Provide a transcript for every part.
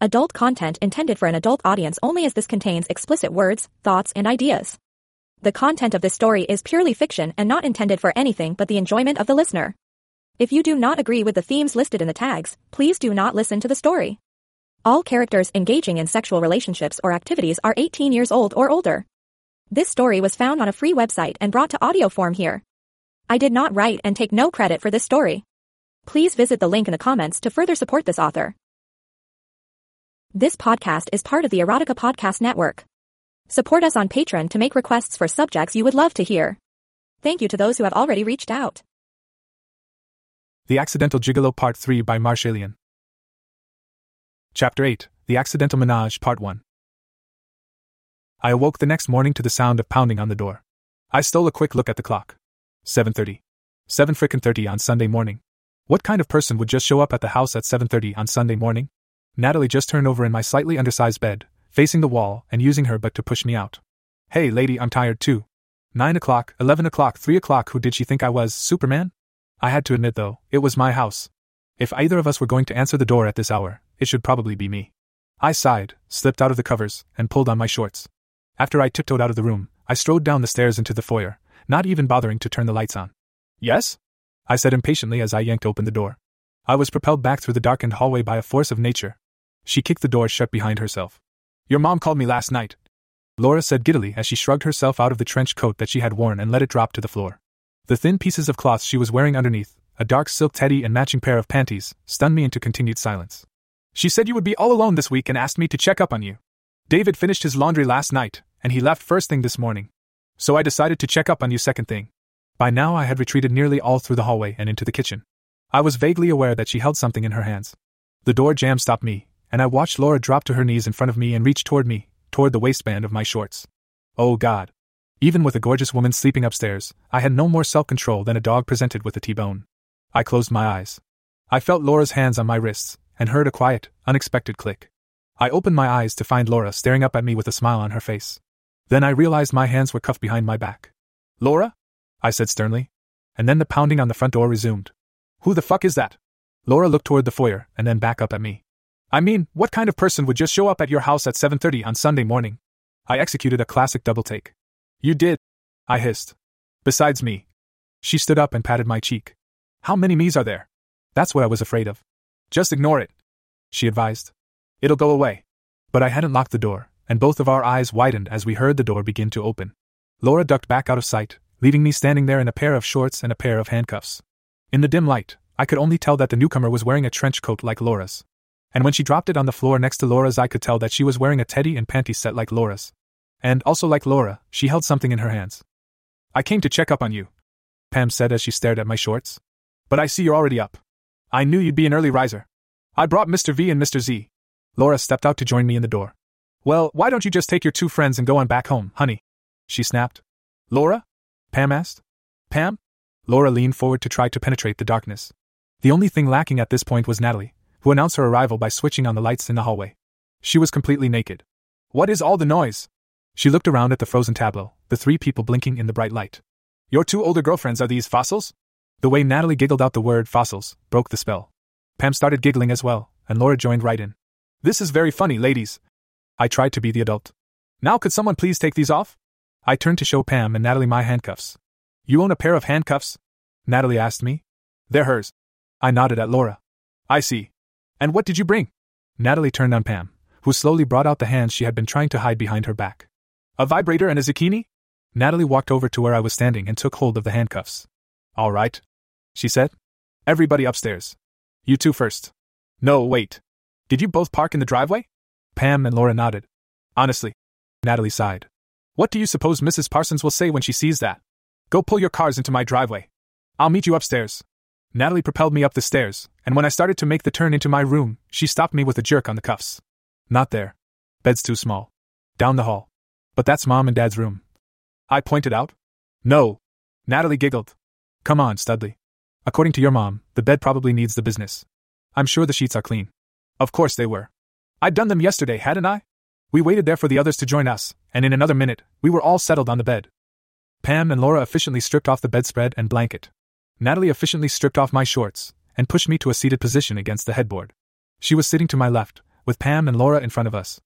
Adult content intended for an adult audience only as this contains explicit words, thoughts, and ideas. The content of this story is purely fiction and not intended for anything but the enjoyment of the listener. If you do not agree with the themes listed in the tags, please do not listen to the story. All characters engaging in sexual relationships or activities are 18 years old or older. This story was found on a free website and brought to audio form here. I did not write and take no credit for this story. Please visit the link in the comments to further support this author. This podcast is part of the Erotica Podcast Network. Support us on Patreon to make requests for subjects you would love to hear. Thank you to those who have already reached out. The Accidental Gigolo Part 3 by MarshAlien. Chapter 8 The Accidental Menage Part 1. I awoke the next morning to the sound of pounding on the door. I stole a quick look at the clock. 7:30. 7 frickin' 30 on Sunday morning. What kind of person would just show up at the house at 7:30 on Sunday morning? Natalie just turned over in my slightly undersized bed, facing the wall and using her butt to push me out. Hey, lady, I'm tired too. 9 o'clock, 11 o'clock, 3 o'clock, who did she think I was, Superman? I had to admit, though, it was my house. If either of us were going to answer the door at this hour, it should probably be me. I sighed, slipped out of the covers, and pulled on my shorts. After I tiptoed out of the room, I strode down the stairs into the foyer, not even bothering to turn the lights on. Yes? I said impatiently as I yanked open the door. I was propelled back through the darkened hallway by a force of nature. She kicked the door shut behind herself. Your mom called me last night. Laura said giddily as she shrugged herself out of the trench coat that she had worn and let it drop to the floor. The thin pieces of cloth she was wearing underneath, a dark silk teddy and matching pair of panties, stunned me into continued silence. She said you would be all alone this week and asked me to check up on you. David finished his laundry last night, and he left first thing this morning. So I decided to check up on you second thing. By now I had retreated nearly all through the hallway and into the kitchen. I was vaguely aware that she held something in her hands. The door jamb stopped me, and I watched Laura drop to her knees in front of me and reach toward me, toward the waistband of my shorts. Oh God. Even with a gorgeous woman sleeping upstairs, I had no more self control than a dog presented with a T bone. I closed my eyes. I felt Laura's hands on my wrists, and heard a quiet, unexpected click. I opened my eyes to find Laura staring up at me with a smile on her face. Then I realized my hands were cuffed behind my back. Laura? I said sternly. And then the pounding on the front door resumed. Who the fuck is that? Laura looked toward the foyer and then back up at me. I mean, what kind of person would just show up at your house at 7:30 on Sunday morning? I executed a classic double take. You did, I hissed. Besides me. She stood up and patted my cheek. How many me's are there? That's what I was afraid of. Just ignore it, she advised. It'll go away. But I hadn't locked the door, and both of our eyes widened as we heard the door begin to open. Laura ducked back out of sight, leaving me standing there in a pair of shorts and a pair of handcuffs. In the dim light, I could only tell that the newcomer was wearing a trench coat like Laura's. And when she dropped it on the floor next to Laura's, I could tell that she was wearing a teddy and panty set like Laura's. And, also like Laura, she held something in her hands. I came to check up on you, Pam said as she stared at my shorts. But I see you're already up. I knew you'd be an early riser. I brought Mr. V and Mr. Z. Laura stepped out to join me in the door. Well, why don't you just take your two friends and go on back home, honey? She snapped. Laura? Pam asked. Pam? Laura leaned forward to try to penetrate the darkness. The only thing lacking at this point was Natalie, who announced her arrival by switching on the lights in the hallway. She was completely naked. What is all the noise? She looked around at the frozen tableau, the three people blinking in the bright light. Your two older girlfriends are these fossils? The way Natalie giggled out the word fossils broke the spell. Pam started giggling as well, and Laura joined right in. This is very funny, ladies. I tried to be the adult. Now, could someone please take these off? I turned to show Pam and Natalie my handcuffs. You own a pair of handcuffs? Natalie asked me. They're hers. I nodded at Laura. I see. And what did you bring? Natalie turned on Pam, who slowly brought out the hands she had been trying to hide behind her back. A vibrator and a zucchini? Natalie walked over to where I was standing and took hold of the handcuffs. All right, she said. Everybody upstairs. You two first. No, wait. Did you both park in the driveway? Pam and Laura nodded. Honestly, Natalie sighed. What do you suppose Mrs. Parsons will say when she sees that? Go pull your cars into my driveway. I'll meet you upstairs. Natalie propelled me up the stairs, and when I started to make the turn into my room, she stopped me with a jerk on the cuffs. Not there. Bed's too small. Down the hall. But that's mom and dad's room. I pointed out. No. Natalie giggled. Come on, Studley. According to your mom, the bed probably needs the business. I'm sure the sheets are clean. Of course they were. I'd done them yesterday, hadn't I? We waited there for the others to join us, and in another minute, we were all settled on the bed. Pam and Laura efficiently stripped off the bedspread and blanket. Natalie efficiently stripped off my shorts and pushed me to a seated position against the headboard. She was sitting to my left, with Pam and Laura in front of us.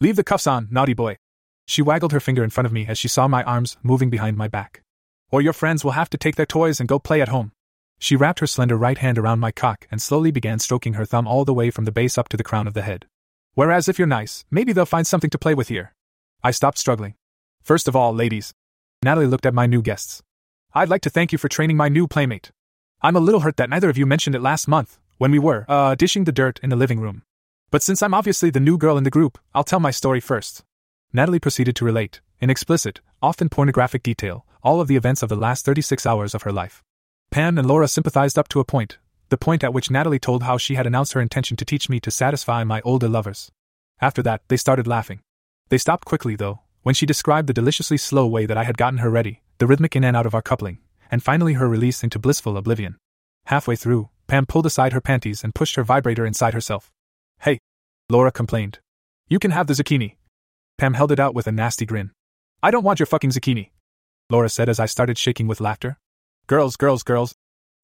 Leave the cuffs on, naughty boy. She waggled her finger in front of me as she saw my arms moving behind my back. Or your friends will have to take their toys and go play at home. She wrapped her slender right hand around my cock and slowly began stroking her thumb all the way from the base up to the crown of the head. Whereas if you're nice, maybe they'll find something to play with here. I stopped struggling. First of all, ladies. Natalie looked at my new guests. I'd like to thank you for training my new playmate. I'm a little hurt that neither of you mentioned it last month, when we were, uh, dishing the dirt in the living room. But since I'm obviously the new girl in the group, I'll tell my story first. Natalie proceeded to relate, in explicit, often pornographic detail, all of the events of the last 36 hours of her life. Pam and Laura sympathized up to a point, the point at which Natalie told how she had announced her intention to teach me to satisfy my older lovers. After that, they started laughing. They stopped quickly, though, when she described the deliciously slow way that I had gotten her ready, the rhythmic in and out of our coupling, and finally her release into blissful oblivion. Halfway through, Pam pulled aside her panties and pushed her vibrator inside herself. Hey! Laura complained. You can have the zucchini. Pam held it out with a nasty grin. I don't want your fucking zucchini. Laura said as I started shaking with laughter. Girls, girls, girls.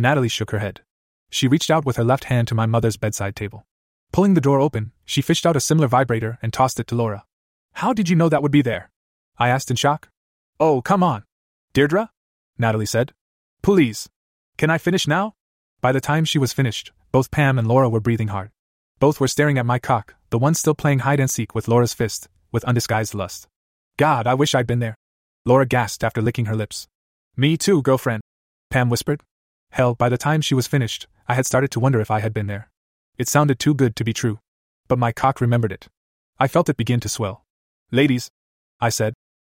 Natalie shook her head. She reached out with her left hand to my mother's bedside table. Pulling the door open, she fished out a similar vibrator and tossed it to Laura. How did you know that would be there? I asked in shock. Oh, come on. Deirdre? Natalie said. Please. Can I finish now? By the time she was finished, both Pam and Laura were breathing hard. Both were staring at my cock, the one still playing hide and seek with Laura's fist, with undisguised lust. God, I wish I'd been there. Laura gasped after licking her lips. Me too, girlfriend. Pam whispered. Hell, by the time she was finished, I had started to wonder if I had been there. It sounded too good to be true. But my cock remembered it. I felt it begin to swell. Ladies, I said.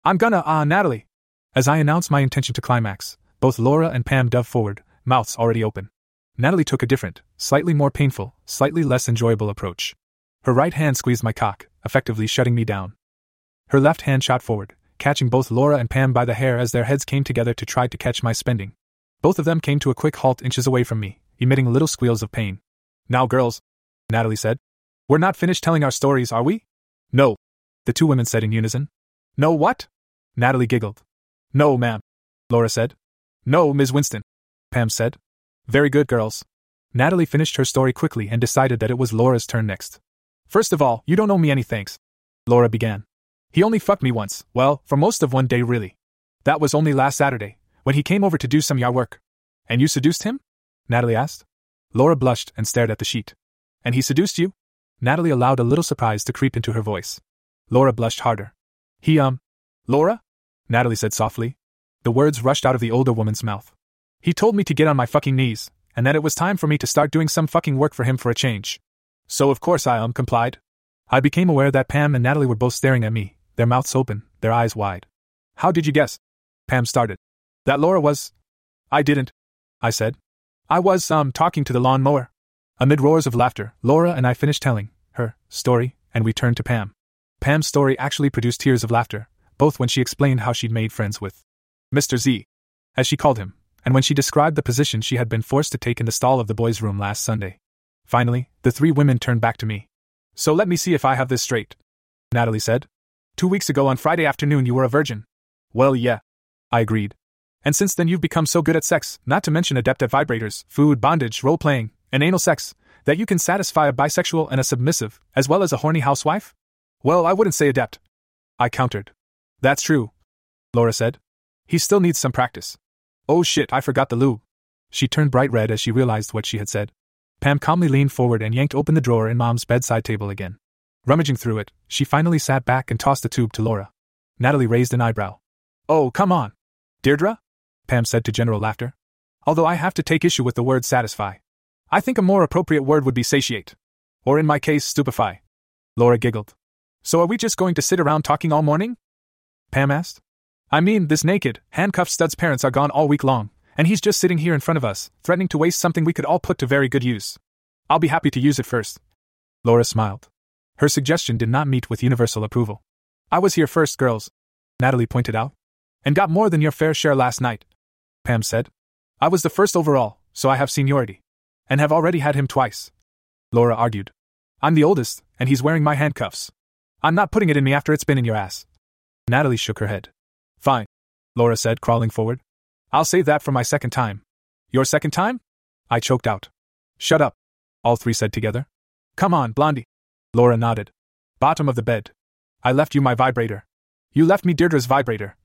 I'm gonna, ah, uh, Natalie. As I announced my intention to climax, both Laura and Pam dove forward, mouths already open. Natalie took a different, slightly more painful, slightly less enjoyable approach. Her right hand squeezed my cock, effectively shutting me down. Her left hand shot forward, catching both Laura and Pam by the hair as their heads came together to try to catch my spending. Both of them came to a quick halt inches away from me, emitting little squeals of pain. Now, girls, Natalie said. We're not finished telling our stories, are we? No, the two women said in unison. No, what? Natalie giggled. No, ma'am, Laura said. No, Ms. Winston, Pam said. Very good, girls. Natalie finished her story quickly and decided that it was Laura's turn next. First of all, you don't owe me any thanks, Laura began. He only fucked me once, well, for most of one day, really. That was only last Saturday, when he came over to do some yard work. And you seduced him? Natalie asked. Laura blushed and stared at the sheet. And he seduced you? Natalie allowed a little surprise to creep into her voice. Laura blushed harder. He, um. Laura? Natalie said softly. The words rushed out of the older woman's mouth. He told me to get on my fucking knees, and that it was time for me to start doing some fucking work for him for a change. So of course I, um, complied. I became aware that Pam and Natalie were both staring at me, their mouths open, their eyes wide. How did you guess? Pam started. That Laura was. I didn't. I said. I was, um, talking to the lawnmower. Amid roars of laughter, Laura and I finished telling her story, and we turned to Pam. Pam's story actually produced tears of laughter, both when she explained how she'd made friends with Mr. Z, as she called him, and when she described the position she had been forced to take in the stall of the boys' room last Sunday. Finally, the three women turned back to me. So let me see if I have this straight. Natalie said. Two weeks ago on Friday afternoon you were a virgin. Well, yeah. I agreed. And since then you've become so good at sex, not to mention adept at vibrators, food, bondage, role playing, and anal sex, that you can satisfy a bisexual and a submissive, as well as a horny housewife? Well, I wouldn't say adept. I countered. That's true, Laura said. He still needs some practice. Oh shit, I forgot the lube. She turned bright red as she realized what she had said. Pam calmly leaned forward and yanked open the drawer in Mom's bedside table again. Rummaging through it, she finally sat back and tossed the tube to Laura. Natalie raised an eyebrow. Oh, come on. Deirdre? Pam said to general laughter. Although I have to take issue with the word satisfy. I think a more appropriate word would be satiate. Or in my case, stupefy. Laura giggled. So are we just going to sit around talking all morning? Pam asked. I mean, this naked, handcuffed stud's parents are gone all week long, and he's just sitting here in front of us, threatening to waste something we could all put to very good use. I'll be happy to use it first. Laura smiled. Her suggestion did not meet with universal approval. I was here first, girls, Natalie pointed out. And got more than your fair share last night, Pam said. I was the first overall, so I have seniority. And have already had him twice. Laura argued. I'm the oldest, and he's wearing my handcuffs. I'm not putting it in me after it's been in your ass. Natalie shook her head. Fine, Laura said, crawling forward. I'll save that for my second time. Your second time? I choked out. Shut up, all three said together. Come on, Blondie. Laura nodded. Bottom of the bed. I left you my vibrator. You left me Deirdre's vibrator.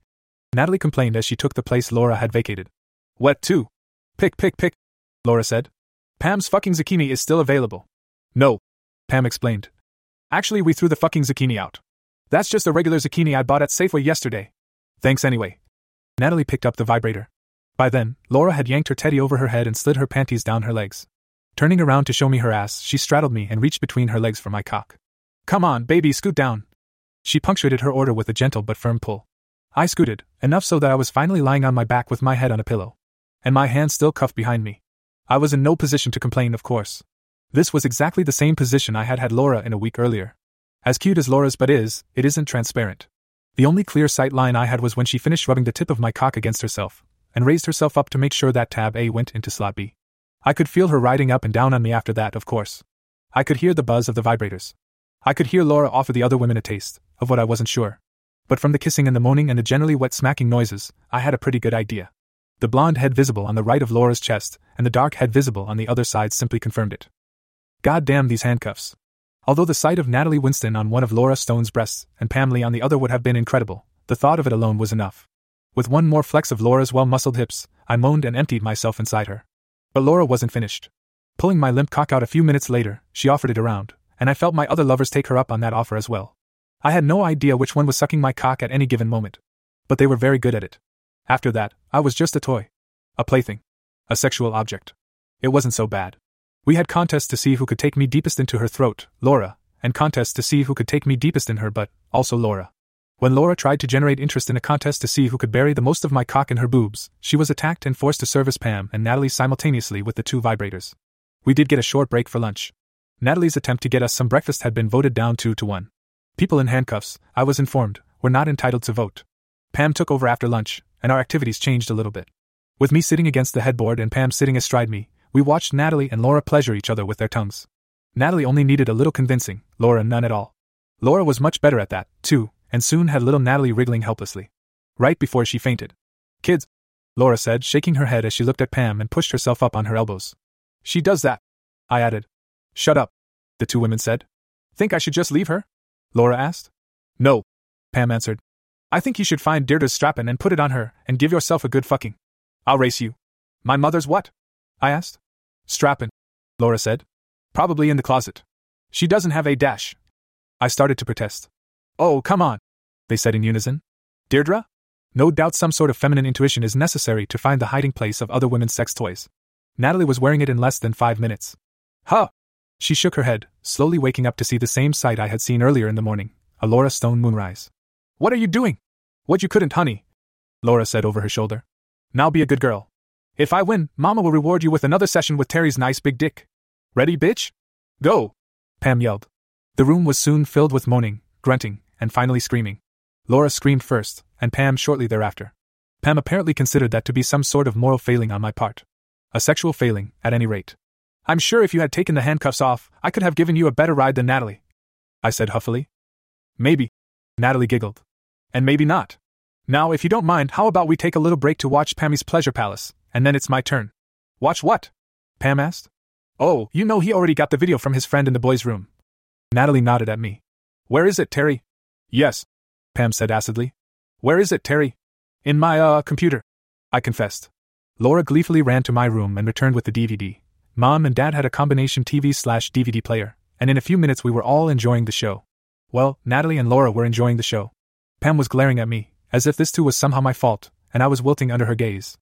Natalie complained as she took the place Laura had vacated. Wet too. Pick, pick, pick, Laura said. Pam's fucking zucchini is still available. No, Pam explained. Actually, we threw the fucking zucchini out. That's just a regular zucchini I bought at Safeway yesterday. Thanks anyway. Natalie picked up the vibrator. By then, Laura had yanked her teddy over her head and slid her panties down her legs. Turning around to show me her ass, she straddled me and reached between her legs for my cock. Come on, baby, scoot down. She punctuated her order with a gentle but firm pull. I scooted, enough so that I was finally lying on my back with my head on a pillow. And my hands still cuffed behind me. I was in no position to complain, of course. This was exactly the same position I had had Laura in a week earlier. As cute as Laura's butt is, it isn't transparent. The only clear sight line I had was when she finished rubbing the tip of my cock against herself, and raised herself up to make sure that tab A went into slot B. I could feel her riding up and down on me after that, of course. I could hear the buzz of the vibrators. I could hear Laura offer the other women a taste, of what I wasn't sure. But from the kissing and the moaning and the generally wet smacking noises, I had a pretty good idea. The blonde head visible on the right of Laura's chest, and the dark head visible on the other side simply confirmed it. God damn these handcuffs. Although the sight of Natalie Winston on one of Laura Stone's breasts and Pam Lee on the other would have been incredible, the thought of it alone was enough. With one more flex of Laura's well muscled hips, I moaned and emptied myself inside her. But Laura wasn't finished. Pulling my limp cock out a few minutes later, she offered it around, and I felt my other lovers take her up on that offer as well. I had no idea which one was sucking my cock at any given moment. But they were very good at it. After that, I was just a toy. A plaything. A sexual object. It wasn't so bad. We had contests to see who could take me deepest into her throat, Laura, and contests to see who could take me deepest in her butt, also Laura. When Laura tried to generate interest in a contest to see who could bury the most of my cock in her boobs, she was attacked and forced to service Pam and Natalie simultaneously with the two vibrators. We did get a short break for lunch. Natalie's attempt to get us some breakfast had been voted down 2 to 1. People in handcuffs, I was informed, were not entitled to vote. Pam took over after lunch, and our activities changed a little bit. With me sitting against the headboard and Pam sitting astride me, we watched Natalie and Laura pleasure each other with their tongues. Natalie only needed a little convincing, Laura none at all. Laura was much better at that, too, and soon had little Natalie wriggling helplessly. Right before she fainted. Kids, Laura said, shaking her head as she looked at Pam and pushed herself up on her elbows. She does that. I added. Shut up, the two women said. Think I should just leave her? Laura asked. No, Pam answered. I think you should find Deirdre's strap-on and put it on her, and give yourself a good fucking. I'll race you. My mother's what? I asked. Strap-on, Laura said. Probably in the closet. She doesn't have a dash. I started to protest. Oh, come on, they said in unison. Deirdre? No doubt some sort of feminine intuition is necessary to find the hiding place of other women's sex toys. Natalie was wearing it in less than five minutes. Huh! She shook her head, slowly waking up to see the same sight I had seen earlier in the morning a Laura Stone moonrise. What are you doing? What you couldn't, honey, Laura said over her shoulder. Now be a good girl. If I win, Mama will reward you with another session with Terry's nice big dick. Ready, bitch? Go! Pam yelled. The room was soon filled with moaning, grunting, and finally screaming. Laura screamed first, and Pam shortly thereafter. Pam apparently considered that to be some sort of moral failing on my part. A sexual failing, at any rate. I'm sure if you had taken the handcuffs off, I could have given you a better ride than Natalie. I said huffily. Maybe. Natalie giggled. And maybe not. Now, if you don't mind, how about we take a little break to watch Pammy's Pleasure Palace, and then it's my turn. Watch what? Pam asked. Oh, you know he already got the video from his friend in the boys' room. Natalie nodded at me. Where is it, Terry? Yes, Pam said acidly. Where is it, Terry? In my, uh, computer. I confessed. Laura gleefully ran to my room and returned with the DVD. Mom and Dad had a combination TV slash DVD player, and in a few minutes we were all enjoying the show. Well, Natalie and Laura were enjoying the show. Pam was glaring at me, as if this too was somehow my fault, and I was wilting under her gaze.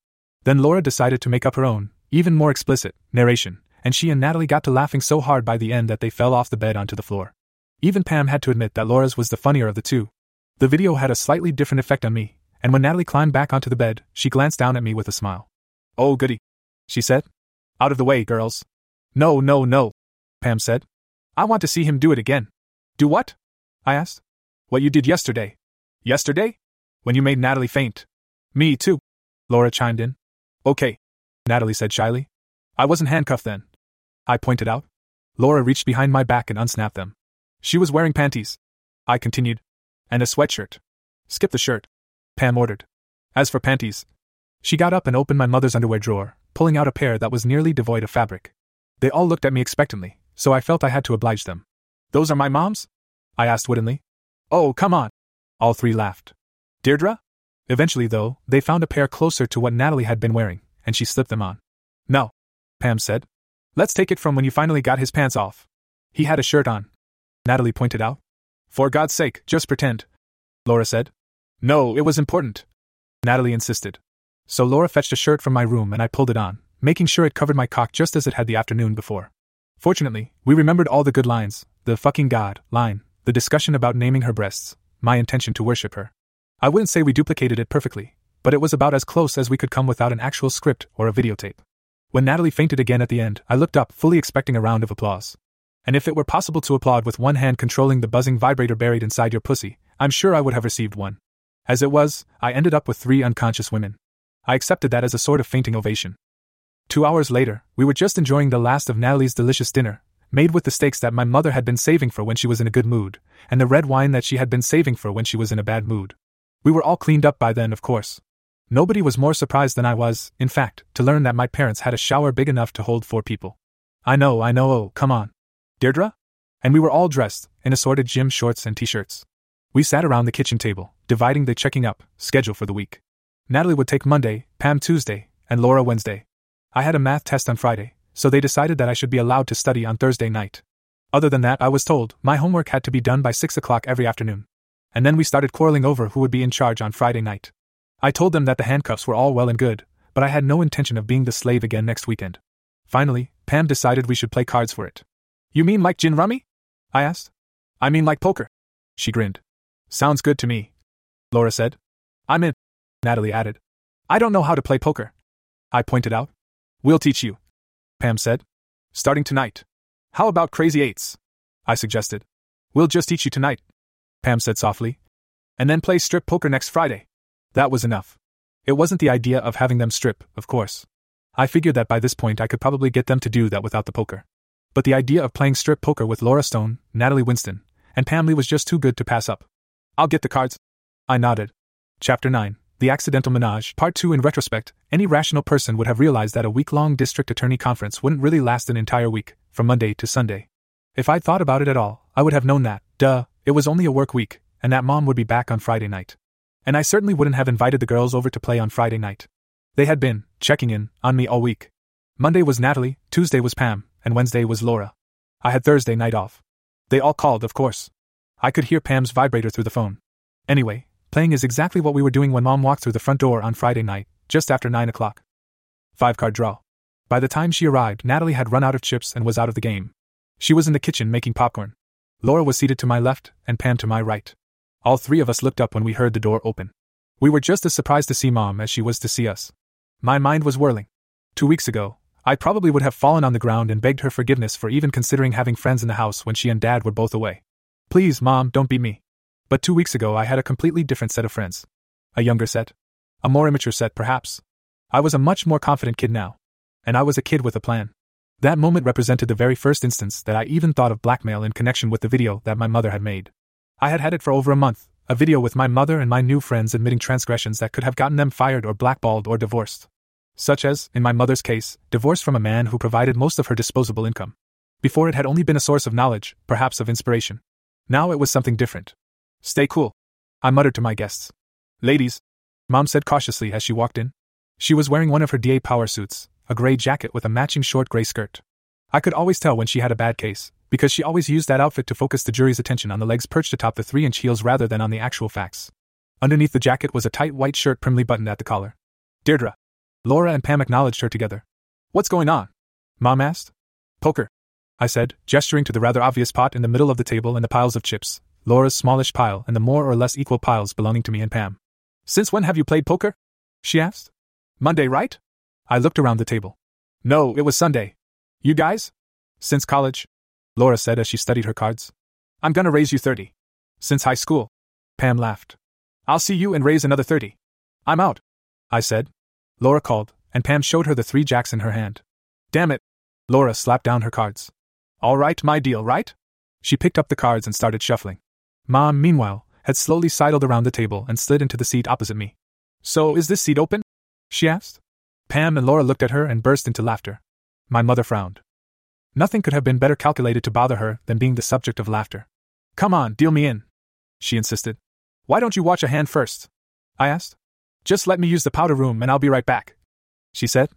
Then Laura decided to make up her own, even more explicit, narration, and she and Natalie got to laughing so hard by the end that they fell off the bed onto the floor. Even Pam had to admit that Laura's was the funnier of the two. The video had a slightly different effect on me, and when Natalie climbed back onto the bed, she glanced down at me with a smile. Oh, goody, she said. Out of the way, girls. No, no, no, Pam said. I want to see him do it again. Do what? I asked. What you did yesterday. Yesterday? When you made Natalie faint. Me too, Laura chimed in. Okay, Natalie said shyly. I wasn't handcuffed then. I pointed out. Laura reached behind my back and unsnapped them. She was wearing panties. I continued. And a sweatshirt. Skip the shirt. Pam ordered. As for panties. She got up and opened my mother's underwear drawer, pulling out a pair that was nearly devoid of fabric. They all looked at me expectantly, so I felt I had to oblige them. Those are my mom's? I asked woodenly. Oh, come on. All three laughed. Deirdre? Eventually, though, they found a pair closer to what Natalie had been wearing, and she slipped them on. No, Pam said. Let's take it from when you finally got his pants off. He had a shirt on. Natalie pointed out. For God's sake, just pretend. Laura said. No, it was important. Natalie insisted. So Laura fetched a shirt from my room and I pulled it on, making sure it covered my cock just as it had the afternoon before. Fortunately, we remembered all the good lines the fucking God line, the discussion about naming her breasts, my intention to worship her. I wouldn't say we duplicated it perfectly, but it was about as close as we could come without an actual script or a videotape. When Natalie fainted again at the end, I looked up, fully expecting a round of applause. And if it were possible to applaud with one hand controlling the buzzing vibrator buried inside your pussy, I'm sure I would have received one. As it was, I ended up with three unconscious women. I accepted that as a sort of fainting ovation. Two hours later, we were just enjoying the last of Natalie's delicious dinner, made with the steaks that my mother had been saving for when she was in a good mood, and the red wine that she had been saving for when she was in a bad mood. We were all cleaned up by then, of course. Nobody was more surprised than I was, in fact, to learn that my parents had a shower big enough to hold four people. I know, I know, oh, come on. Deirdre? And we were all dressed, in assorted gym shorts and t shirts. We sat around the kitchen table, dividing the checking up schedule for the week. Natalie would take Monday, Pam Tuesday, and Laura Wednesday. I had a math test on Friday, so they decided that I should be allowed to study on Thursday night. Other than that, I was told my homework had to be done by 6 o'clock every afternoon. And then we started quarreling over who would be in charge on Friday night. I told them that the handcuffs were all well and good, but I had no intention of being the slave again next weekend. Finally, Pam decided we should play cards for it. You mean like gin rummy? I asked. I mean like poker. She grinned. Sounds good to me. Laura said. I'm in. Natalie added. I don't know how to play poker. I pointed out. We'll teach you. Pam said. Starting tonight. How about crazy eights? I suggested. We'll just teach you tonight. Pam said softly. And then play strip poker next Friday. That was enough. It wasn't the idea of having them strip, of course. I figured that by this point I could probably get them to do that without the poker. But the idea of playing strip poker with Laura Stone, Natalie Winston, and Pam Lee was just too good to pass up. I'll get the cards. I nodded. Chapter 9 The Accidental Menage, Part 2 In retrospect, any rational person would have realized that a week long district attorney conference wouldn't really last an entire week, from Monday to Sunday. If I'd thought about it at all, I would have known that, duh, it was only a work week, and that mom would be back on Friday night. And I certainly wouldn't have invited the girls over to play on Friday night. They had been, checking in, on me all week. Monday was Natalie, Tuesday was Pam, and Wednesday was Laura. I had Thursday night off. They all called, of course. I could hear Pam's vibrator through the phone. Anyway, playing is exactly what we were doing when Mom walked through the front door on Friday night, just after 9 o'clock. Five card draw. By the time she arrived, Natalie had run out of chips and was out of the game. She was in the kitchen making popcorn. Laura was seated to my left, and Pam to my right. All three of us looked up when we heard the door open. We were just as surprised to see Mom as she was to see us. My mind was whirling. Two weeks ago, I probably would have fallen on the ground and begged her forgiveness for even considering having friends in the house when she and Dad were both away. Please, Mom, don't beat me. But two weeks ago I had a completely different set of friends. A younger set. A more immature set, perhaps. I was a much more confident kid now. And I was a kid with a plan. That moment represented the very first instance that I even thought of blackmail in connection with the video that my mother had made. I had had it for over a month, a video with my mother and my new friends admitting transgressions that could have gotten them fired or blackballed or divorced. Such as, in my mother's case, divorce from a man who provided most of her disposable income. Before it had only been a source of knowledge, perhaps of inspiration. Now it was something different. Stay cool. I muttered to my guests. Ladies, Mom said cautiously as she walked in. She was wearing one of her DA power suits, a gray jacket with a matching short gray skirt. I could always tell when she had a bad case, because she always used that outfit to focus the jury's attention on the legs perched atop the three inch heels rather than on the actual facts. Underneath the jacket was a tight white shirt primly buttoned at the collar. Deirdre. Laura and Pam acknowledged her together. What's going on? Mom asked. Poker. I said, gesturing to the rather obvious pot in the middle of the table and the piles of chips, Laura's smallish pile and the more or less equal piles belonging to me and Pam. Since when have you played poker? She asked. Monday, right? I looked around the table. No, it was Sunday. You guys? Since college, Laura said as she studied her cards. I'm gonna raise you 30. Since high school. Pam laughed. I'll see you and raise another 30. I'm out. I said. Laura called, and Pam showed her the three jacks in her hand. Damn it. Laura slapped down her cards. All right, my deal, right? She picked up the cards and started shuffling. Mom, meanwhile, had slowly sidled around the table and slid into the seat opposite me. So, is this seat open? She asked. Pam and Laura looked at her and burst into laughter. My mother frowned. Nothing could have been better calculated to bother her than being the subject of laughter. Come on, deal me in, she insisted. Why don't you watch a hand first? I asked. Just let me use the powder room and I'll be right back, she said.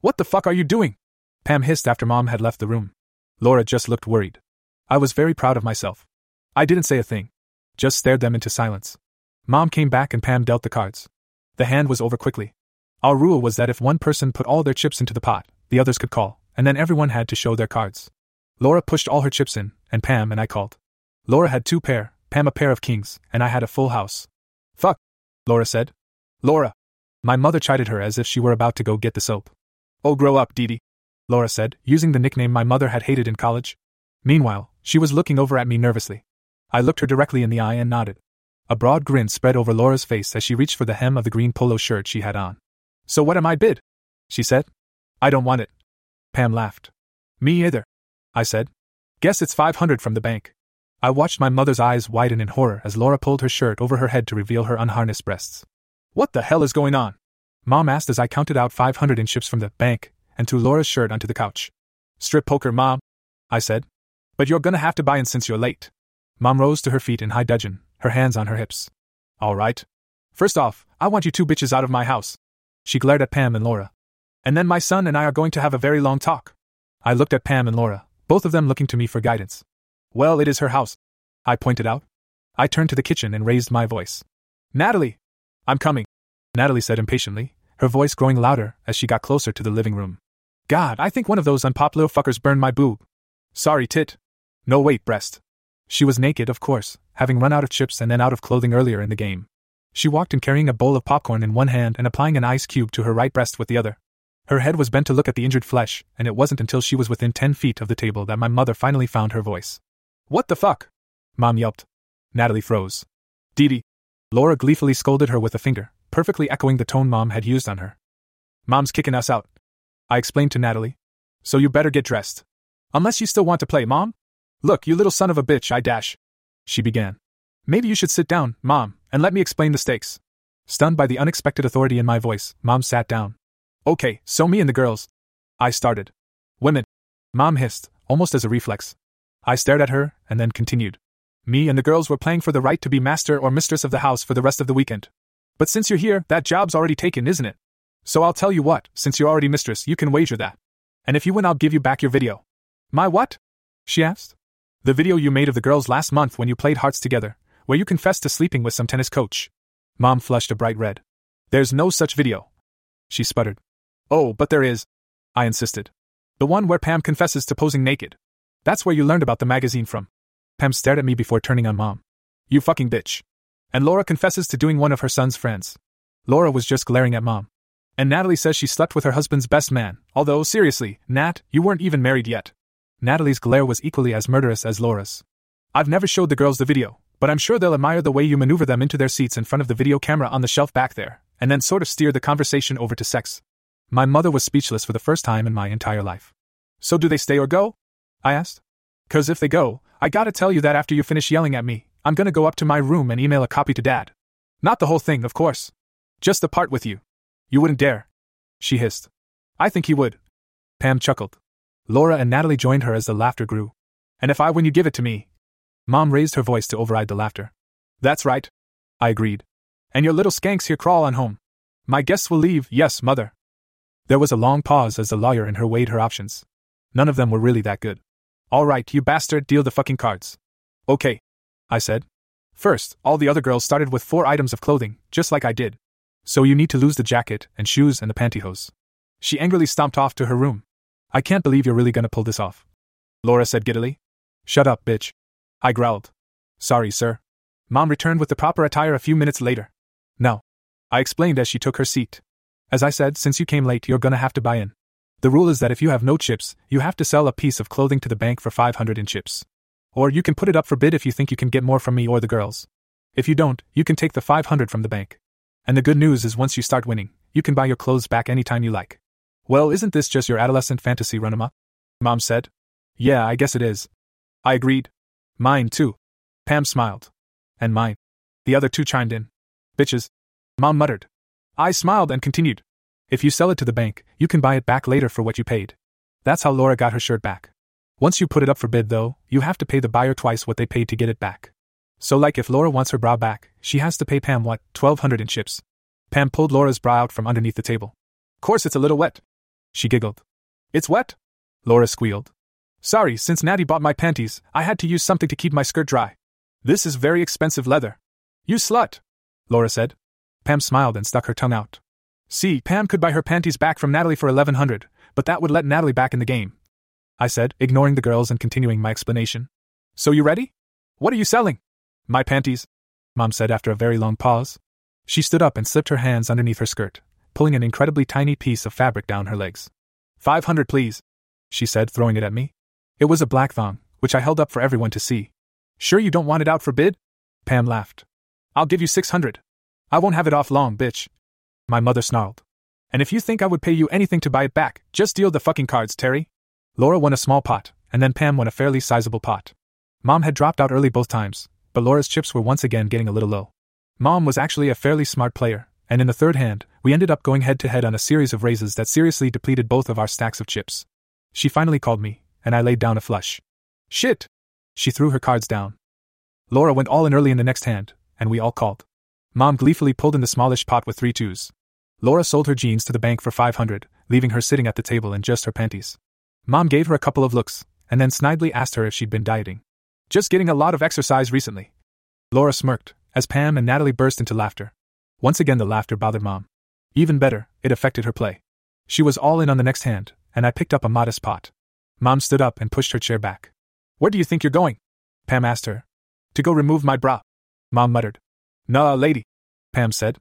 What the fuck are you doing? Pam hissed after Mom had left the room. Laura just looked worried. I was very proud of myself. I didn't say a thing, just stared them into silence. Mom came back and Pam dealt the cards. The hand was over quickly. Our rule was that if one person put all their chips into the pot, the others could call, and then everyone had to show their cards. Laura pushed all her chips in, and Pam and I called. Laura had two pair, Pam a pair of kings, and I had a full house. Fuck, Laura said. Laura. My mother chided her as if she were about to go get the soap. Oh, grow up, Dee Dee, Laura said, using the nickname my mother had hated in college. Meanwhile, she was looking over at me nervously. I looked her directly in the eye and nodded. A broad grin spread over Laura's face as she reached for the hem of the green polo shirt she had on. So what am I bid? She said. I don't want it. Pam laughed. Me either. I said. Guess it's 500 from the bank. I watched my mother's eyes widen in horror as Laura pulled her shirt over her head to reveal her unharnessed breasts. What the hell is going on? Mom asked as I counted out 500 in chips from the bank and threw Laura's shirt onto the couch. Strip poker, Mom, I said. But you're gonna have to buy in since you're late. Mom rose to her feet in high dudgeon, her hands on her hips. All right. First off, I want you two bitches out of my house. She glared at Pam and Laura. And then my son and I are going to have a very long talk. I looked at Pam and Laura, both of them looking to me for guidance. Well, it is her house. I pointed out. I turned to the kitchen and raised my voice. Natalie! I'm coming, Natalie said impatiently, her voice growing louder as she got closer to the living room. God, I think one of those unpopular fuckers burned my boob. Sorry, tit. No, wait, breast. She was naked, of course, having run out of chips and then out of clothing earlier in the game. She walked in carrying a bowl of popcorn in one hand and applying an ice cube to her right breast with the other. Her head was bent to look at the injured flesh, and it wasn't until she was within ten feet of the table that my mother finally found her voice. What the fuck? Mom yelped. Natalie froze. Dee Dee. Laura gleefully scolded her with a finger, perfectly echoing the tone Mom had used on her. Mom's kicking us out. I explained to Natalie. So you better get dressed. Unless you still want to play, Mom? Look, you little son of a bitch, I dash. She began. Maybe you should sit down, Mom, and let me explain the stakes. Stunned by the unexpected authority in my voice, Mom sat down. Okay, so me and the girls. I started. Women. Mom hissed, almost as a reflex. I stared at her, and then continued. Me and the girls were playing for the right to be master or mistress of the house for the rest of the weekend. But since you're here, that job's already taken, isn't it? So I'll tell you what, since you're already mistress, you can wager that. And if you win, I'll give you back your video. My what? She asked. The video you made of the girls last month when you played hearts together, where you confessed to sleeping with some tennis coach. Mom flushed a bright red. There's no such video. She sputtered. Oh, but there is. I insisted. The one where Pam confesses to posing naked. That's where you learned about the magazine from. Pam stared at me before turning on Mom. You fucking bitch. And Laura confesses to doing one of her son's friends. Laura was just glaring at mom. And Natalie says she slept with her husband's best man, although, seriously, Nat, you weren't even married yet. Natalie's glare was equally as murderous as Laura's. I've never showed the girls the video, but I'm sure they'll admire the way you maneuver them into their seats in front of the video camera on the shelf back there, and then sort of steer the conversation over to sex. My mother was speechless for the first time in my entire life. So do they stay or go? I asked. Cause if they go, I gotta tell you that after you finish yelling at me, I'm gonna go up to my room and email a copy to Dad. Not the whole thing, of course. Just the part with you. You wouldn't dare. She hissed. I think he would. Pam chuckled. Laura and Natalie joined her as the laughter grew. And if I win, you give it to me. Mom raised her voice to override the laughter. That's right. I agreed. And your little skanks here crawl on home. My guests will leave, yes, mother. There was a long pause as the lawyer and her weighed her options. None of them were really that good. All right, you bastard, deal the fucking cards. Okay, I said. First, all the other girls started with four items of clothing, just like I did. So you need to lose the jacket, and shoes, and the pantyhose. She angrily stomped off to her room. I can't believe you're really gonna pull this off. Laura said giddily. Shut up, bitch. I growled. Sorry, sir. Mom returned with the proper attire a few minutes later. No. I explained as she took her seat. As I said, since you came late, you're gonna have to buy in. The rule is that if you have no chips, you have to sell a piece of clothing to the bank for 500 in chips. Or you can put it up for bid if you think you can get more from me or the girls. If you don't, you can take the 500 from the bank. And the good news is once you start winning, you can buy your clothes back anytime you like. Well, isn't this just your adolescent fantasy run amok? Mom said. Yeah, I guess it is. I agreed. Mine, too. Pam smiled. And mine. The other two chimed in. Bitches. Mom muttered. I smiled and continued. If you sell it to the bank, you can buy it back later for what you paid. That's how Laura got her shirt back. Once you put it up for bid, though, you have to pay the buyer twice what they paid to get it back. So, like if Laura wants her bra back, she has to pay Pam what, 1200 in chips. Pam pulled Laura's bra out from underneath the table. Course, it's a little wet. She giggled. It's wet? Laura squealed. Sorry, since Natty bought my panties, I had to use something to keep my skirt dry. This is very expensive leather. You slut, Laura said. Pam smiled and stuck her tongue out. See, Pam could buy her panties back from Natalie for 1100, but that would let Natalie back in the game. I said, ignoring the girls and continuing my explanation. So you ready? What are you selling? My panties, Mom said after a very long pause. She stood up and slipped her hands underneath her skirt, pulling an incredibly tiny piece of fabric down her legs. Five hundred, please, she said, throwing it at me. It was a black thong, which I held up for everyone to see. Sure you don't want it out for bid? Pam laughed. I'll give you six hundred. I won't have it off long, bitch. My mother snarled. And if you think I would pay you anything to buy it back, just deal the fucking cards, Terry. Laura won a small pot, and then Pam won a fairly sizable pot. Mom had dropped out early both times, but Laura's chips were once again getting a little low. Mom was actually a fairly smart player, and in the third hand, we ended up going head to head on a series of raises that seriously depleted both of our stacks of chips. She finally called me, and I laid down a flush. Shit! She threw her cards down. Laura went all in early in the next hand, and we all called. Mom gleefully pulled in the smallish pot with three twos. Laura sold her jeans to the bank for 500, leaving her sitting at the table in just her panties. Mom gave her a couple of looks, and then snidely asked her if she'd been dieting. Just getting a lot of exercise recently. Laura smirked, as Pam and Natalie burst into laughter. Once again, the laughter bothered Mom. Even better, it affected her play. She was all in on the next hand, and I picked up a modest pot. Mom stood up and pushed her chair back. Where do you think you're going? Pam asked her. To go remove my bra. Mom muttered. Nah, lady. Pam said.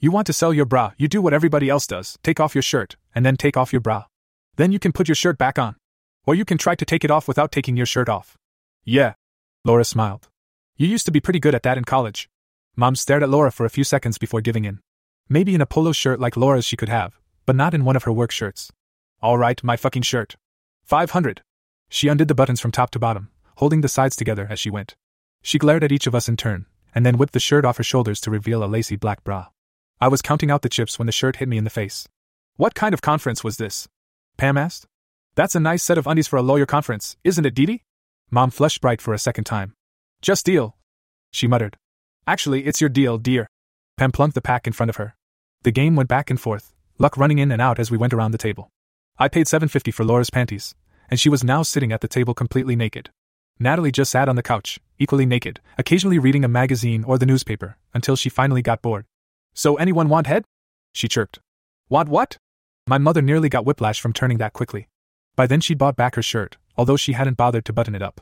You want to sell your bra, you do what everybody else does take off your shirt, and then take off your bra. Then you can put your shirt back on. Or you can try to take it off without taking your shirt off. Yeah, Laura smiled. You used to be pretty good at that in college. Mom stared at Laura for a few seconds before giving in. Maybe in a polo shirt like Laura's she could have, but not in one of her work shirts. All right, my fucking shirt. 500. She undid the buttons from top to bottom, holding the sides together as she went. She glared at each of us in turn, and then whipped the shirt off her shoulders to reveal a lacy black bra. I was counting out the chips when the shirt hit me in the face. What kind of conference was this? Pam asked. That's a nice set of undies for a lawyer conference, isn't it, Dee Dee? Mom flushed bright for a second time. Just deal, she muttered. Actually, it's your deal, dear. Pam plunked the pack in front of her. The game went back and forth, luck running in and out as we went around the table. I paid 750 for Laura's panties, and she was now sitting at the table completely naked. Natalie just sat on the couch, equally naked, occasionally reading a magazine or the newspaper, until she finally got bored. So anyone want head? She chirped. Want what? My mother nearly got whiplash from turning that quickly. By then she'd bought back her shirt, although she hadn't bothered to button it up.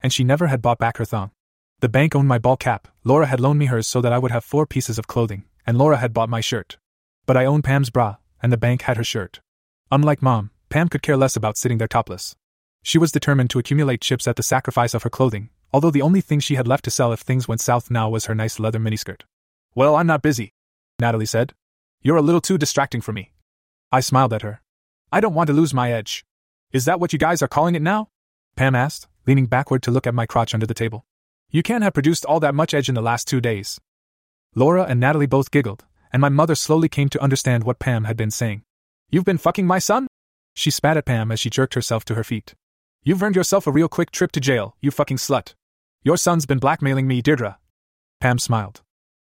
And she never had bought back her thong. The bank owned my ball cap, Laura had loaned me hers so that I would have four pieces of clothing, and Laura had bought my shirt. But I owned Pam's bra, and the bank had her shirt. Unlike Mom, Pam could care less about sitting there topless. She was determined to accumulate chips at the sacrifice of her clothing, although the only thing she had left to sell if things went south now was her nice leather miniskirt. Well, I'm not busy, Natalie said. You're a little too distracting for me. I smiled at her. I don't want to lose my edge. Is that what you guys are calling it now? Pam asked, leaning backward to look at my crotch under the table. You can't have produced all that much edge in the last two days. Laura and Natalie both giggled, and my mother slowly came to understand what Pam had been saying. You've been fucking my son? She spat at Pam as she jerked herself to her feet. You've earned yourself a real quick trip to jail, you fucking slut. Your son's been blackmailing me, Deirdre. Pam smiled.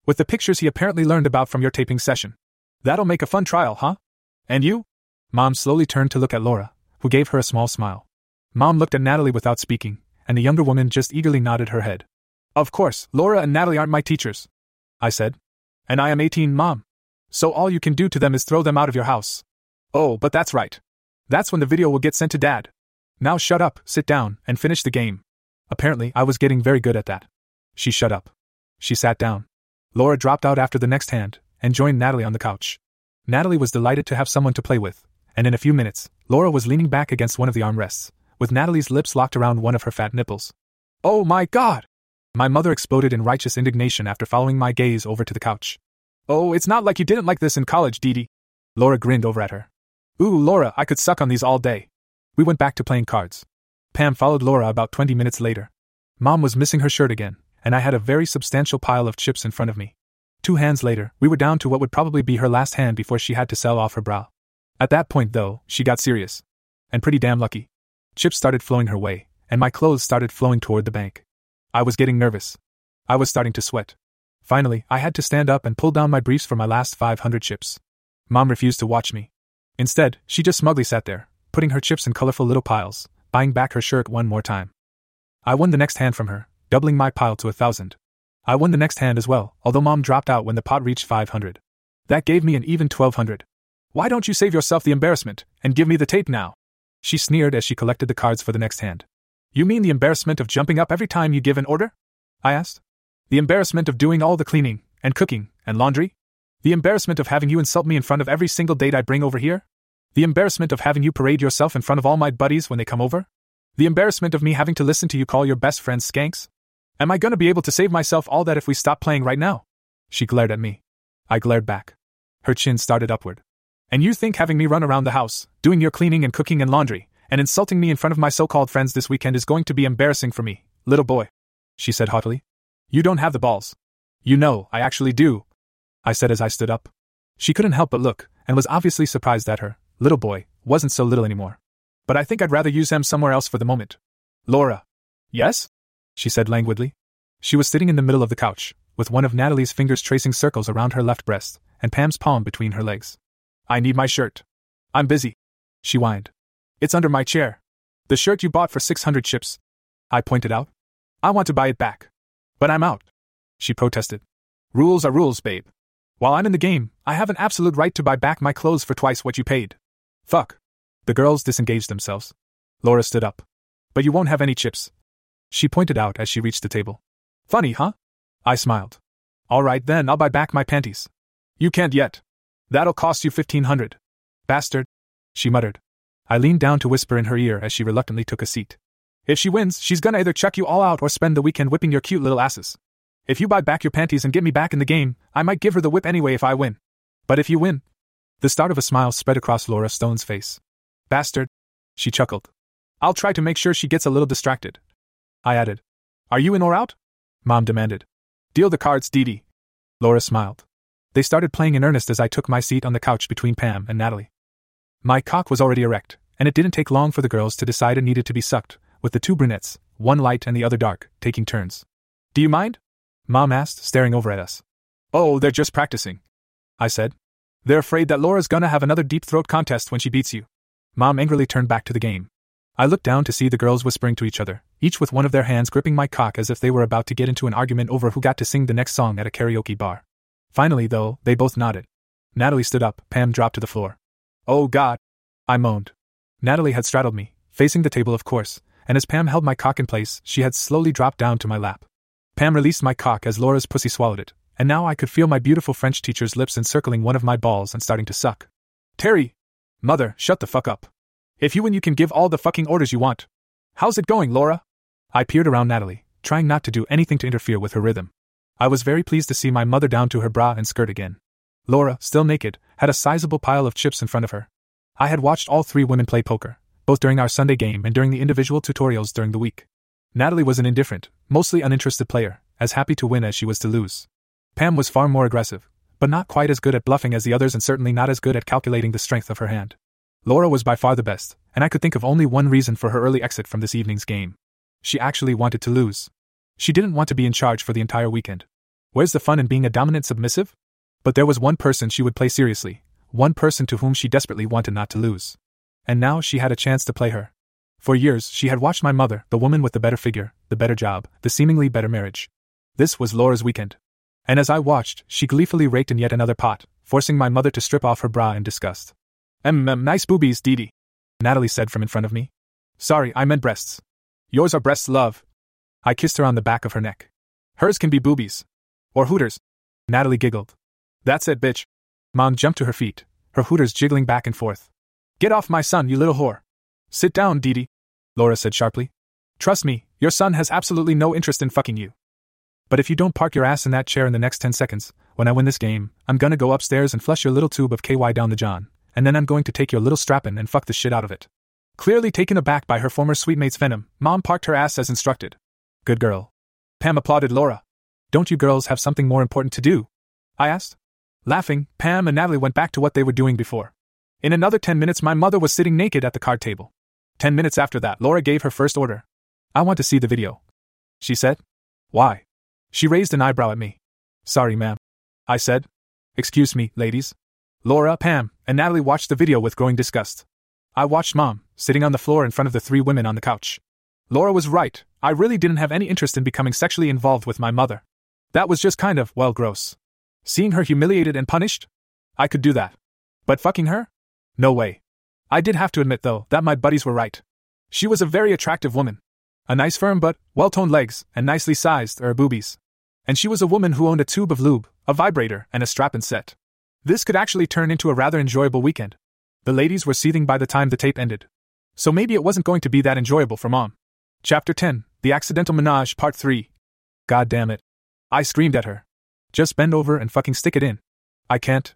With the pictures he apparently learned about from your taping session. That'll make a fun trial, huh? And you? Mom slowly turned to look at Laura, who gave her a small smile. Mom looked at Natalie without speaking, and the younger woman just eagerly nodded her head. Of course, Laura and Natalie aren't my teachers. I said. And I am 18, Mom. So all you can do to them is throw them out of your house. Oh, but that's right. That's when the video will get sent to Dad. Now shut up, sit down, and finish the game. Apparently, I was getting very good at that. She shut up. She sat down. Laura dropped out after the next hand, and joined Natalie on the couch. Natalie was delighted to have someone to play with, and in a few minutes, Laura was leaning back against one of the armrests, with Natalie's lips locked around one of her fat nipples. Oh my god! My mother exploded in righteous indignation after following my gaze over to the couch. Oh, it's not like you didn't like this in college, Dee Dee. Laura grinned over at her. Ooh, Laura, I could suck on these all day. We went back to playing cards. Pam followed Laura about 20 minutes later. Mom was missing her shirt again, and I had a very substantial pile of chips in front of me. Two hands later, we were down to what would probably be her last hand before she had to sell off her bra. At that point, though, she got serious. And pretty damn lucky. Chips started flowing her way, and my clothes started flowing toward the bank. I was getting nervous. I was starting to sweat. Finally, I had to stand up and pull down my briefs for my last 500 chips. Mom refused to watch me. Instead, she just smugly sat there, putting her chips in colorful little piles, buying back her shirt one more time. I won the next hand from her, doubling my pile to a thousand. I won the next hand as well, although mom dropped out when the pot reached 500. That gave me an even 1200. Why don't you save yourself the embarrassment and give me the tape now? She sneered as she collected the cards for the next hand. You mean the embarrassment of jumping up every time you give an order? I asked. The embarrassment of doing all the cleaning, and cooking, and laundry? The embarrassment of having you insult me in front of every single date I bring over here? The embarrassment of having you parade yourself in front of all my buddies when they come over? The embarrassment of me having to listen to you call your best friends skanks? Am I gonna be able to save myself all that if we stop playing right now? She glared at me. I glared back. Her chin started upward. And you think having me run around the house, doing your cleaning and cooking and laundry, and insulting me in front of my so called friends this weekend is going to be embarrassing for me, little boy? She said haughtily. You don't have the balls. You know, I actually do. I said as I stood up. She couldn't help but look, and was obviously surprised that her, little boy, wasn't so little anymore. But I think I'd rather use them somewhere else for the moment. Laura. Yes? She said languidly. She was sitting in the middle of the couch, with one of Natalie's fingers tracing circles around her left breast, and Pam's palm between her legs. I need my shirt. I'm busy. She whined. It's under my chair. The shirt you bought for 600 chips. I pointed out. I want to buy it back. But I'm out. She protested. Rules are rules, babe. While I'm in the game, I have an absolute right to buy back my clothes for twice what you paid. Fuck. The girls disengaged themselves. Laura stood up. But you won't have any chips. She pointed out as she reached the table. Funny, huh? I smiled. All right then, I'll buy back my panties. You can't yet. That'll cost you 1500. Bastard. She muttered. I leaned down to whisper in her ear as she reluctantly took a seat. If she wins, she's gonna either chuck you all out or spend the weekend whipping your cute little asses. If you buy back your panties and get me back in the game, I might give her the whip anyway if I win. But if you win. The start of a smile spread across Laura Stone's face. Bastard. She chuckled. I'll try to make sure she gets a little distracted. I added. Are you in or out? Mom demanded. Deal the cards, Dee Dee. Laura smiled. They started playing in earnest as I took my seat on the couch between Pam and Natalie. My cock was already erect, and it didn't take long for the girls to decide it needed to be sucked, with the two brunettes, one light and the other dark, taking turns. Do you mind? Mom asked, staring over at us. Oh, they're just practicing. I said. They're afraid that Laura's gonna have another deep throat contest when she beats you. Mom angrily turned back to the game. I looked down to see the girls whispering to each other, each with one of their hands gripping my cock as if they were about to get into an argument over who got to sing the next song at a karaoke bar. Finally, though, they both nodded. Natalie stood up, Pam dropped to the floor. Oh God! I moaned. Natalie had straddled me, facing the table, of course, and as Pam held my cock in place, she had slowly dropped down to my lap. Pam released my cock as Laura's pussy swallowed it, and now I could feel my beautiful French teacher's lips encircling one of my balls and starting to suck. Terry! Mother, shut the fuck up. If you win, you can give all the fucking orders you want. How's it going, Laura? I peered around Natalie, trying not to do anything to interfere with her rhythm. I was very pleased to see my mother down to her bra and skirt again. Laura, still naked, had a sizable pile of chips in front of her. I had watched all three women play poker, both during our Sunday game and during the individual tutorials during the week. Natalie was an indifferent, mostly uninterested player, as happy to win as she was to lose. Pam was far more aggressive, but not quite as good at bluffing as the others and certainly not as good at calculating the strength of her hand. Laura was by far the best, and I could think of only one reason for her early exit from this evening's game. She actually wanted to lose. She didn't want to be in charge for the entire weekend. Where's the fun in being a dominant submissive? But there was one person she would play seriously, one person to whom she desperately wanted not to lose. And now she had a chance to play her. For years, she had watched my mother, the woman with the better figure, the better job, the seemingly better marriage. This was Laura's weekend. And as I watched, she gleefully raked in yet another pot, forcing my mother to strip off her bra in disgust. Mm, mm, nice boobies, Dee Dee. Natalie said from in front of me. Sorry, I meant breasts. Yours are breasts, love. I kissed her on the back of her neck. Hers can be boobies. Or hooters. Natalie giggled. That's it, bitch. Mom jumped to her feet, her hooters jiggling back and forth. Get off my son, you little whore. Sit down, Dee Dee, Laura said sharply. Trust me, your son has absolutely no interest in fucking you. But if you don't park your ass in that chair in the next 10 seconds, when I win this game, I'm gonna go upstairs and flush your little tube of KY down the John, and then I'm going to take your little strap-on and fuck the shit out of it. Clearly taken aback by her former suitemate's venom, Mom parked her ass as instructed. Good girl. Pam applauded Laura. Don't you girls have something more important to do? I asked. Laughing, Pam and Natalie went back to what they were doing before. In another ten minutes, my mother was sitting naked at the card table. Ten minutes after that, Laura gave her first order. I want to see the video. She said. Why? She raised an eyebrow at me. Sorry, ma'am. I said. Excuse me, ladies. Laura, Pam, and Natalie watched the video with growing disgust. I watched Mom, sitting on the floor in front of the three women on the couch. Laura was right, I really didn't have any interest in becoming sexually involved with my mother. That was just kind of, well, gross. Seeing her humiliated and punished? I could do that. But fucking her? No way. I did have to admit, though, that my buddies were right. She was a very attractive woman. A nice firm but well toned legs, and nicely sized, er boobies. And she was a woman who owned a tube of lube, a vibrator, and a strap and set. This could actually turn into a rather enjoyable weekend. The ladies were seething by the time the tape ended. So maybe it wasn't going to be that enjoyable for mom. Chapter 10 The Accidental Menage, Part 3. God damn it. I screamed at her. Just bend over and fucking stick it in. I can't.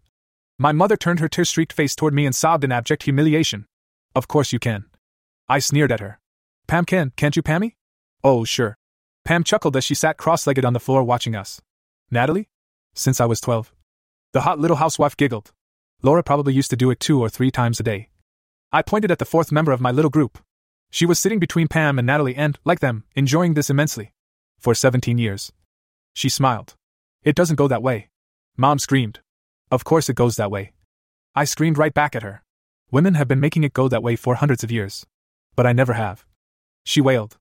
My mother turned her tear streaked face toward me and sobbed in abject humiliation. Of course you can. I sneered at her. Pam can, can't you, Pammy? Oh, sure. Pam chuckled as she sat cross legged on the floor watching us. Natalie? Since I was 12. The hot little housewife giggled. Laura probably used to do it two or three times a day. I pointed at the fourth member of my little group. She was sitting between Pam and Natalie and, like them, enjoying this immensely. For 17 years. She smiled. It doesn't go that way. Mom screamed. Of course it goes that way. I screamed right back at her. Women have been making it go that way for hundreds of years. But I never have. She wailed.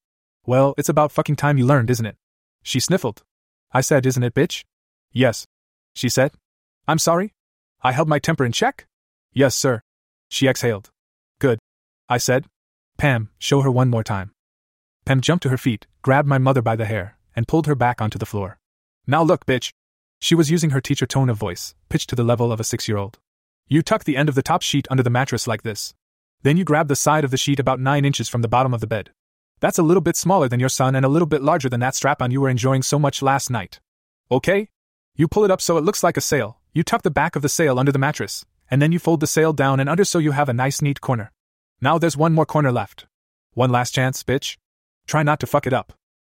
Well, it's about fucking time you learned, isn't it? She sniffled. I said, Isn't it, bitch? Yes. She said. I'm sorry? I held my temper in check? Yes, sir. She exhaled. Good. I said. Pam, show her one more time. Pam jumped to her feet, grabbed my mother by the hair, and pulled her back onto the floor. Now look, bitch. She was using her teacher tone of voice, pitched to the level of a six year old. You tuck the end of the top sheet under the mattress like this. Then you grab the side of the sheet about nine inches from the bottom of the bed. That's a little bit smaller than your son and a little bit larger than that strap on you were enjoying so much last night. Okay? You pull it up so it looks like a sail, you tuck the back of the sail under the mattress, and then you fold the sail down and under so you have a nice neat corner. Now there's one more corner left. One last chance, bitch. Try not to fuck it up.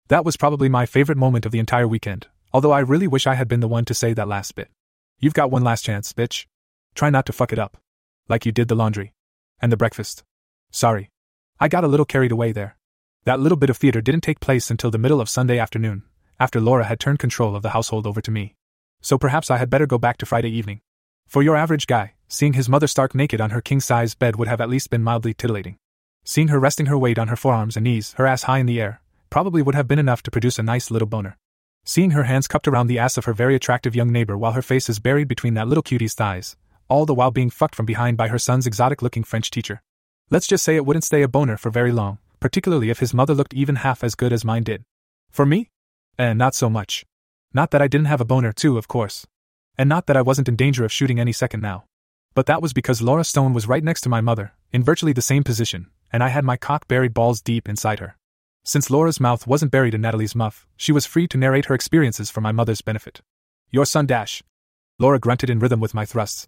That was probably my favorite moment of the entire weekend, although I really wish I had been the one to say that last bit. You've got one last chance, bitch. Try not to fuck it up. Like you did the laundry. And the breakfast. Sorry. I got a little carried away there. That little bit of theater didn't take place until the middle of Sunday afternoon, after Laura had turned control of the household over to me. So perhaps I had better go back to Friday evening. For your average guy, seeing his mother stark naked on her king size bed would have at least been mildly titillating. Seeing her resting her weight on her forearms and knees, her ass high in the air, probably would have been enough to produce a nice little boner. Seeing her hands cupped around the ass of her very attractive young neighbor while her face is buried between that little cutie's thighs, all the while being fucked from behind by her son's exotic looking French teacher. Let's just say it wouldn't stay a boner for very long, particularly if his mother looked even half as good as mine did. For me? Eh, not so much. Not that I didn't have a boner too, of course. And not that I wasn't in danger of shooting any second now. But that was because Laura Stone was right next to my mother, in virtually the same position, and I had my cock buried balls deep inside her. Since Laura's mouth wasn't buried in Natalie's muff, she was free to narrate her experiences for my mother's benefit. Your son Dash. Laura grunted in rhythm with my thrusts.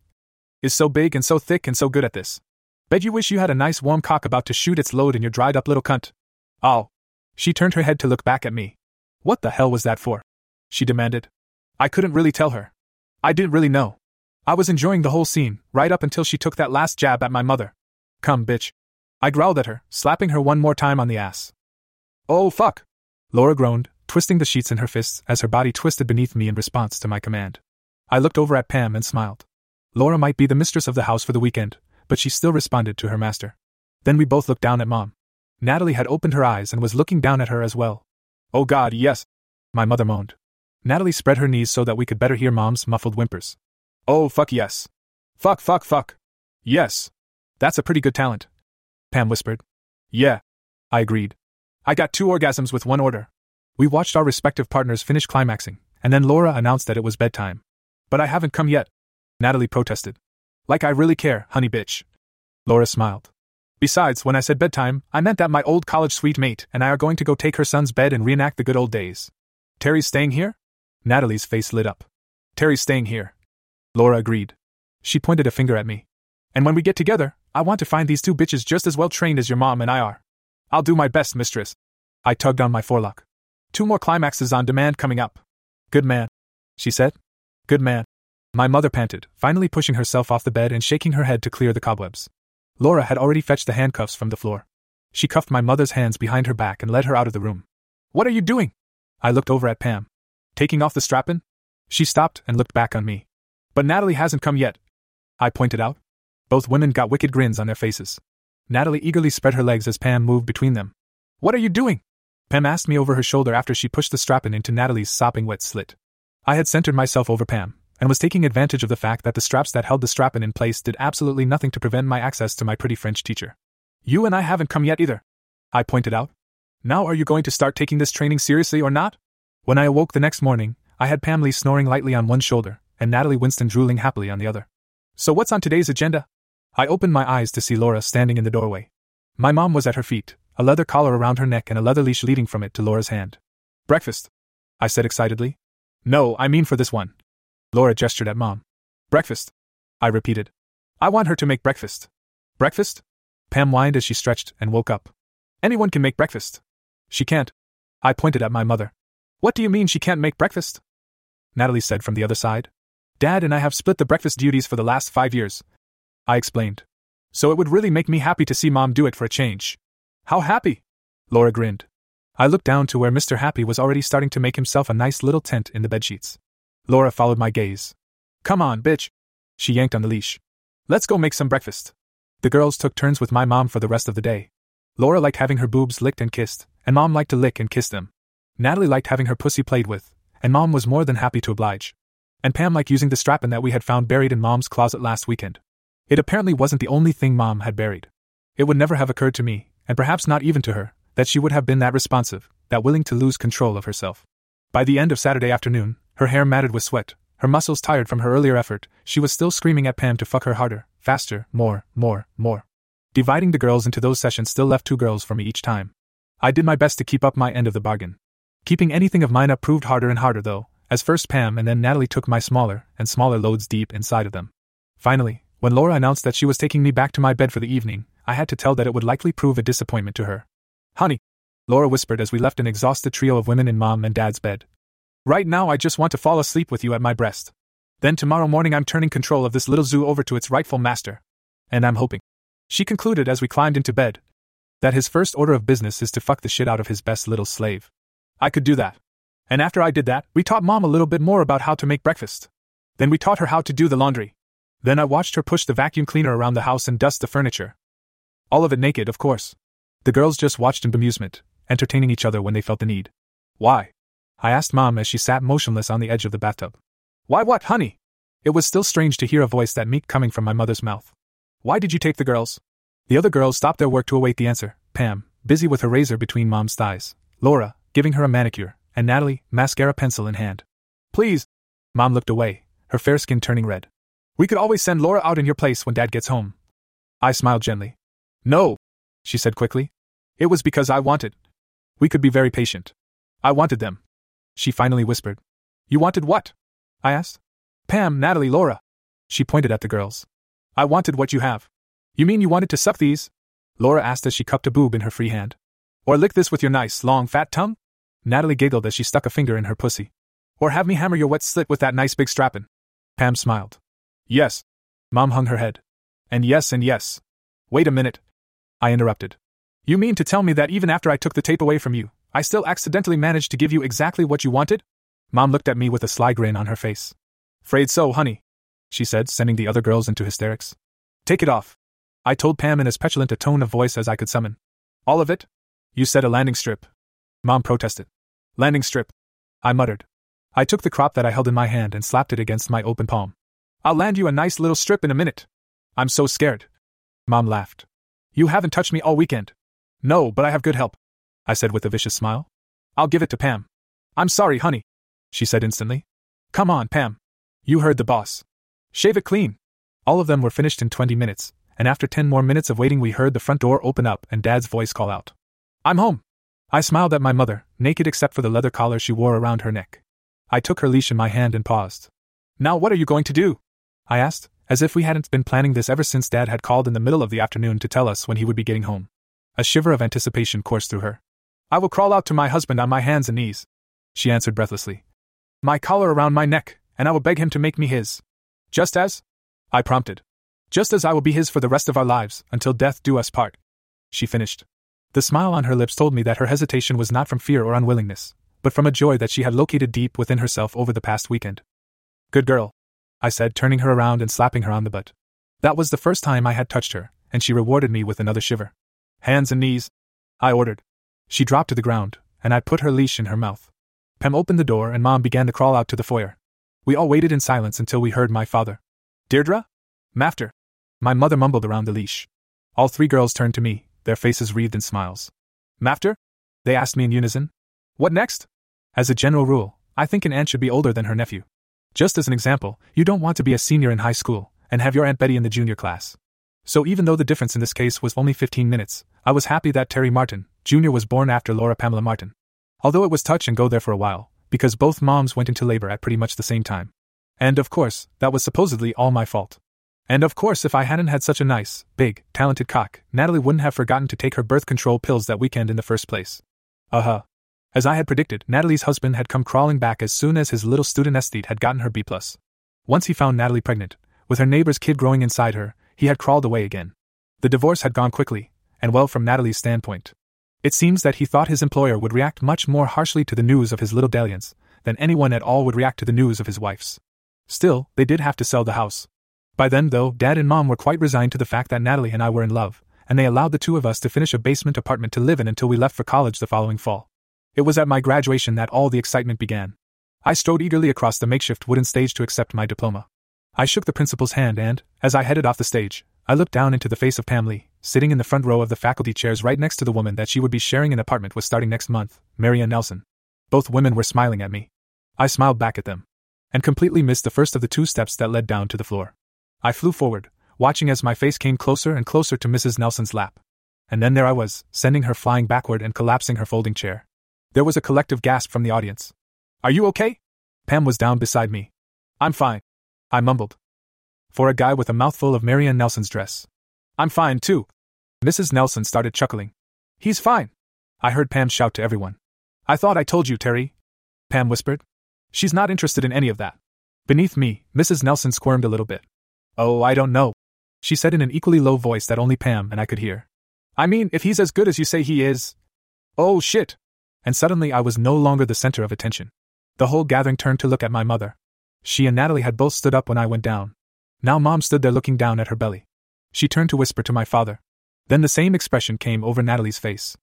Is so big and so thick and so good at this. Bet you wish you had a nice warm cock about to shoot its load in your dried up little cunt. Oh. She turned her head to look back at me. What the hell was that for? She demanded. I couldn't really tell her. I didn't really know. I was enjoying the whole scene, right up until she took that last jab at my mother. Come, bitch. I growled at her, slapping her one more time on the ass. Oh, fuck! Laura groaned, twisting the sheets in her fists as her body twisted beneath me in response to my command. I looked over at Pam and smiled. Laura might be the mistress of the house for the weekend, but she still responded to her master. Then we both looked down at Mom. Natalie had opened her eyes and was looking down at her as well. Oh God, yes! My mother moaned. Natalie spread her knees so that we could better hear Mom's muffled whimpers. Oh, fuck yes. Fuck, fuck, fuck. Yes. That's a pretty good talent. Pam whispered. Yeah. I agreed. I got two orgasms with one order. We watched our respective partners finish climaxing, and then Laura announced that it was bedtime. But I haven't come yet. Natalie protested. Like I really care, honey bitch. Laura smiled. Besides, when I said bedtime, I meant that my old college suitemate and I are going to go take her son's bed and reenact the good old days. Terry's staying here? Natalie's face lit up. Terry's staying here. Laura agreed. She pointed a finger at me. And when we get together, I want to find these two bitches just as well trained as your mom and I are. I'll do my best, mistress. I tugged on my forelock. Two more climaxes on demand coming up. Good man. She said. Good man. My mother panted, finally pushing herself off the bed and shaking her head to clear the cobwebs. Laura had already fetched the handcuffs from the floor. She cuffed my mother's hands behind her back and led her out of the room. What are you doing? I looked over at Pam. Taking off the strap-on? She stopped and looked back on me. But Natalie hasn't come yet. I pointed out. Both women got wicked grins on their faces. Natalie eagerly spread her legs as Pam moved between them. What are you doing? Pam asked me over her shoulder after she pushed the strap-on into Natalie's sopping wet slit. I had centered myself over Pam, and was taking advantage of the fact that the straps that held the strap-on in place did absolutely nothing to prevent my access to my pretty French teacher. You and I haven't come yet either. I pointed out. Now are you going to start taking this training seriously or not? When I awoke the next morning, I had Pam Lee snoring lightly on one shoulder, and Natalie Winston drooling happily on the other. So what's on today's agenda? I opened my eyes to see Laura standing in the doorway. My mom was at her feet, a leather collar around her neck and a leather leash leading from it to Laura's hand. Breakfast? I said excitedly. No, I mean for this one. Laura gestured at Mom. Breakfast? I repeated. I want her to make breakfast. Breakfast? Pam whined as she stretched and woke up. Anyone can make breakfast. She can't. I pointed at my mother. What do you mean she can't make breakfast? Natalie said from the other side. Dad and I have split the breakfast duties for the last five years. I explained. So it would really make me happy to see Mom do it for a change. How happy? Laura grinned. I looked down to where Mr. Happy was already starting to make himself a nice little tent in the bedsheets. Laura followed my gaze. Come on, bitch. She yanked on the leash. Let's go make some breakfast. The girls took turns with my mom for the rest of the day. Laura liked having her boobs licked and kissed, and mom liked to lick and kiss them. Natalie liked having her pussy played with, and mom was more than happy to oblige. And Pam liked using the strap-on that we had found buried in mom's closet last weekend. It apparently wasn't the only thing mom had buried. It would never have occurred to me, and perhaps not even to her, that she would have been that responsive, that willing to lose control of herself. By the end of Saturday afternoon, her hair matted with sweat, her muscles tired from her earlier effort, she was still screaming at Pam to fuck her harder, faster, more, more, more. Dividing the girls into those sessions still left two girls for me each time. I did my best to keep up my end of the bargain. Keeping anything of mine up proved harder and harder, though, as first Pam and then Natalie took my smaller and smaller loads deep inside of them. Finally, when Laura announced that she was taking me back to my bed for the evening, I had to tell that it would likely prove a disappointment to her. Honey, Laura whispered as we left an exhausted trio of women in mom and dad's bed. Right now, I just want to fall asleep with you at my breast. Then tomorrow morning, I'm turning control of this little zoo over to its rightful master. And I'm hoping, she concluded as we climbed into bed, that his first order of business is to fuck the shit out of his best little slave. I could do that. And after I did that, we taught mom a little bit more about how to make breakfast. Then we taught her how to do the laundry. Then I watched her push the vacuum cleaner around the house and dust the furniture. All of it naked, of course. The girls just watched in bemusement, entertaining each other when they felt the need. Why? I asked Mom as she sat motionless on the edge of the bathtub. Why what, honey? It was still strange to hear a voice that meek coming from my mother's mouth. Why did you take the girls? The other girls stopped their work to await the answer. Pam, busy with her razor between Mom's thighs. Laura, giving her a manicure. And Natalie, mascara pencil in hand. Please. Mom looked away, her fair skin turning red. We could always send Laura out in your place when Dad gets home. I smiled gently. No, she said quickly. It was because I wanted. We could be very patient. I wanted them. She finally whispered. You wanted what? I asked. Pam, Natalie, Laura. She pointed at the girls. I wanted what you have. You mean you wanted to suck these? Laura asked as she cupped a boob in her free hand. Or lick this with your nice, long, fat tongue? Natalie giggled as she stuck a finger in her pussy. Or have me hammer your wet slit with that nice big strap-on. Pam smiled. Yes. Mom hung her head. And yes, and yes. Wait a minute. I interrupted. You mean to tell me that even after I took the tape away from you, I still accidentally managed to give you exactly what you wanted? Mom looked at me with a sly grin on her face. Afraid so, honey, she said, sending the other girls into hysterics. Take it off. I told Pam in as petulant a tone of voice as I could summon. All of it? You said a landing strip. Mom protested. Landing strip. I muttered. I took the crop that I held in my hand and slapped it against my open palm. I'll land you a nice little strip in a minute. I'm so scared. Mom laughed. You haven't touched me all weekend. No, but I have good help, I said with a vicious smile. I'll give it to Pam. I'm sorry, honey, she said instantly. Come on, Pam. You heard the boss. Shave it clean. All of them were finished in 20 minutes, and after 10 more minutes of waiting, we heard the front door open up and Dad's voice call out, I'm home. I smiled at my mother, naked except for the leather collar she wore around her neck. I took her leash in my hand and paused. Now, what are you going to do? I asked, as if we hadn't been planning this ever since Dad had called in the middle of the afternoon to tell us when he would be getting home. A shiver of anticipation coursed through her. I will crawl out to my husband on my hands and knees, she answered breathlessly. My collar around my neck, and I will beg him to make me his. Just as? I prompted. Just as I will be his for the rest of our lives, until death do us part. She finished. The smile on her lips told me that her hesitation was not from fear or unwillingness, but from a joy that she had located deep within herself over the past weekend. Good girl, I said, turning her around and slapping her on the butt. That was the first time I had touched her, and she rewarded me with another shiver. Hands and knees, I ordered. She dropped to the ground, and I put her leash in her mouth. Pam opened the door and Mom began to crawl out to the foyer. We all waited in silence until we heard my father. Deirdre? Mafter. My mother mumbled around the leash. All three girls turned to me, their faces wreathed in smiles. Mafter? They asked me in unison. What next? As a general rule, I think an aunt should be older than her nephew. Just as an example, you don't want to be a senior in high school and have your Aunt Betty in the junior class. So even though the difference in this case was only 15 minutes, I was happy that Terry Martin, Jr. was born after Laura Pamela Martin. Although it was touch and go there for a while, because both moms went into labor at pretty much the same time. And of course, that was supposedly all my fault. And of course, if I hadn't had such a nice, big, talented cock, Natalie wouldn't have forgotten to take her birth control pills that weekend in the first place. Uh huh. As I had predicted, Natalie's husband had come crawling back as soon as his little student aesthete had gotten her B. Once he found Natalie pregnant, with her neighbor's kid growing inside her, he had crawled away again. The divorce had gone quickly, and well from Natalie's standpoint. It seems that he thought his employer would react much more harshly to the news of his little dalliance than anyone at all would react to the news of his wife's. Still, they did have to sell the house. By then, though, Dad and Mom were quite resigned to the fact that Natalie and I were in love, and they allowed the two of us to finish a basement apartment to live in until we left for college the following fall. It was at my graduation that all the excitement began. I strode eagerly across the makeshift wooden stage to accept my diploma. I shook the principal's hand and, as I headed off the stage, I looked down into the face of Pam Lee, sitting in the front row of the faculty chairs right next to the woman that she would be sharing an apartment with starting next month, Marianne Nelson. Both women were smiling at me. I smiled back at them, and completely missed the first of the two steps that led down to the floor. I flew forward, watching as my face came closer and closer to Mrs. Nelson's lap. And then there I was, sending her flying backward and collapsing her folding chair. There was a collective gasp from the audience. Are you okay? Pam was down beside me. I'm fine. I mumbled. For a guy with a mouthful of Marianne Nelson's dress. I'm fine, too. Mrs. Nelson started chuckling. He's fine. I heard Pam shout to everyone. I thought I told you, Terry. Pam whispered. She's not interested in any of that. Beneath me, Mrs. Nelson squirmed a little bit. Oh, I don't know. She said in an equally low voice that only Pam and I could hear. I mean, if he's as good as you say he is. Oh, shit. And suddenly I was no longer the center of attention. The whole gathering turned to look at my mother. She and Natalie had both stood up when I went down. Now Mom stood there looking down at her belly. She turned to whisper to my father. Then the same expression came over Natalie's face.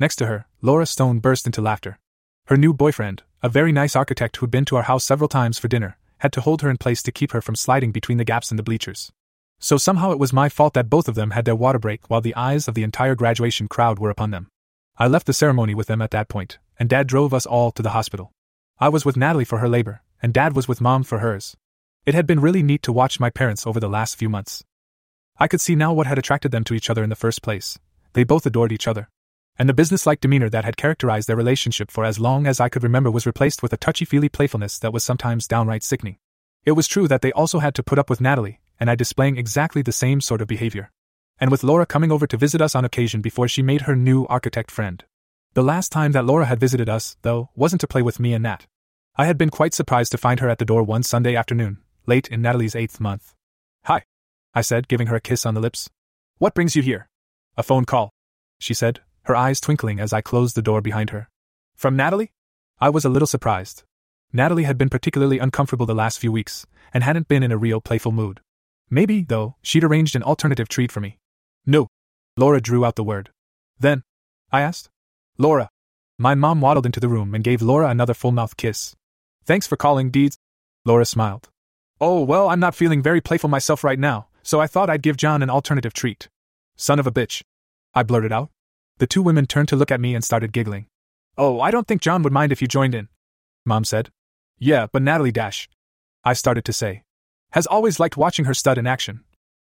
Next to her, Laura Stone burst into laughter. Her new boyfriend, a very nice architect who'd been to our house several times for dinner, had to hold her in place to keep her from sliding between the gaps in the bleachers. So somehow it was my fault that both of them had their water break while the eyes of the entire graduation crowd were upon them. I left the ceremony with them at that point, and Dad drove us all to the hospital. I was with Natalie for her labor, and Dad was with Mom for hers. It had been really neat to watch my parents over the last few months. I could see now what had attracted them to each other in the first place. They both adored each other. And the businesslike demeanor that had characterized their relationship for as long as I could remember was replaced with a touchy feely playfulness that was sometimes downright sickening. It was true that they also had to put up with Natalie, and I displaying exactly the same sort of behavior. And with Laura coming over to visit us on occasion before she made her new architect friend. The last time that Laura had visited us, though, wasn't to play with me and Nat. I had been quite surprised to find her at the door one Sunday afternoon, late in Natalie's eighth month. Hi, I said, giving her a kiss on the lips. What brings you here? A phone call, she said, her eyes twinkling as I closed the door behind her. From Natalie? I was a little surprised. Natalie had been particularly uncomfortable the last few weeks, and hadn't been in a real playful mood. Maybe, though, she'd arranged an alternative treat for me. No. Laura drew out the word. Then? I asked. Laura. My mom waddled into the room and gave Laura another full mouth kiss. Thanks for calling, Deeds. Laura smiled. Oh, well, I'm not feeling very playful myself right now, so I thought I'd give John an alternative treat. Son of a bitch. I blurted out. The two women turned to look at me and started giggling. Oh, I don't think John would mind if you joined in. Mom said. Yeah, but Natalie Dash. I started to say. Has always liked watching her stud in action.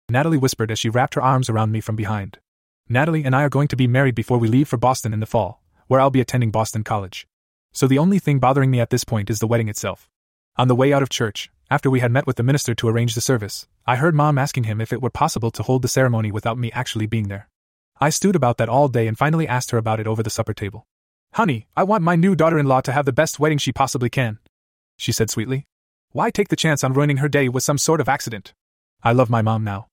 Natalie whispered as she wrapped her arms around me from behind. Natalie and I are going to be married before we leave for Boston in the fall, where I'll be attending Boston College. So the only thing bothering me at this point is the wedding itself. On the way out of church, after we had met with the minister to arrange the service, I heard Mom asking him if it were possible to hold the ceremony without me actually being there. I stewed about that all day and finally asked her about it over the supper table. Honey, I want my new daughter in law to have the best wedding she possibly can, she said sweetly. Why take the chance on ruining her day with some sort of accident? I love my mom now.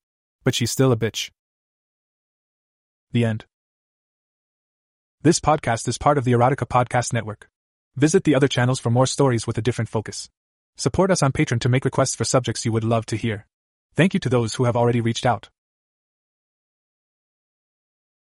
But she's still a bitch. The end. This podcast is part of the Erotica Podcast Network. Visit the other channels for more stories with a different focus. Support us on Patreon to make requests for subjects you would love to hear. Thank you to those who have already reached out.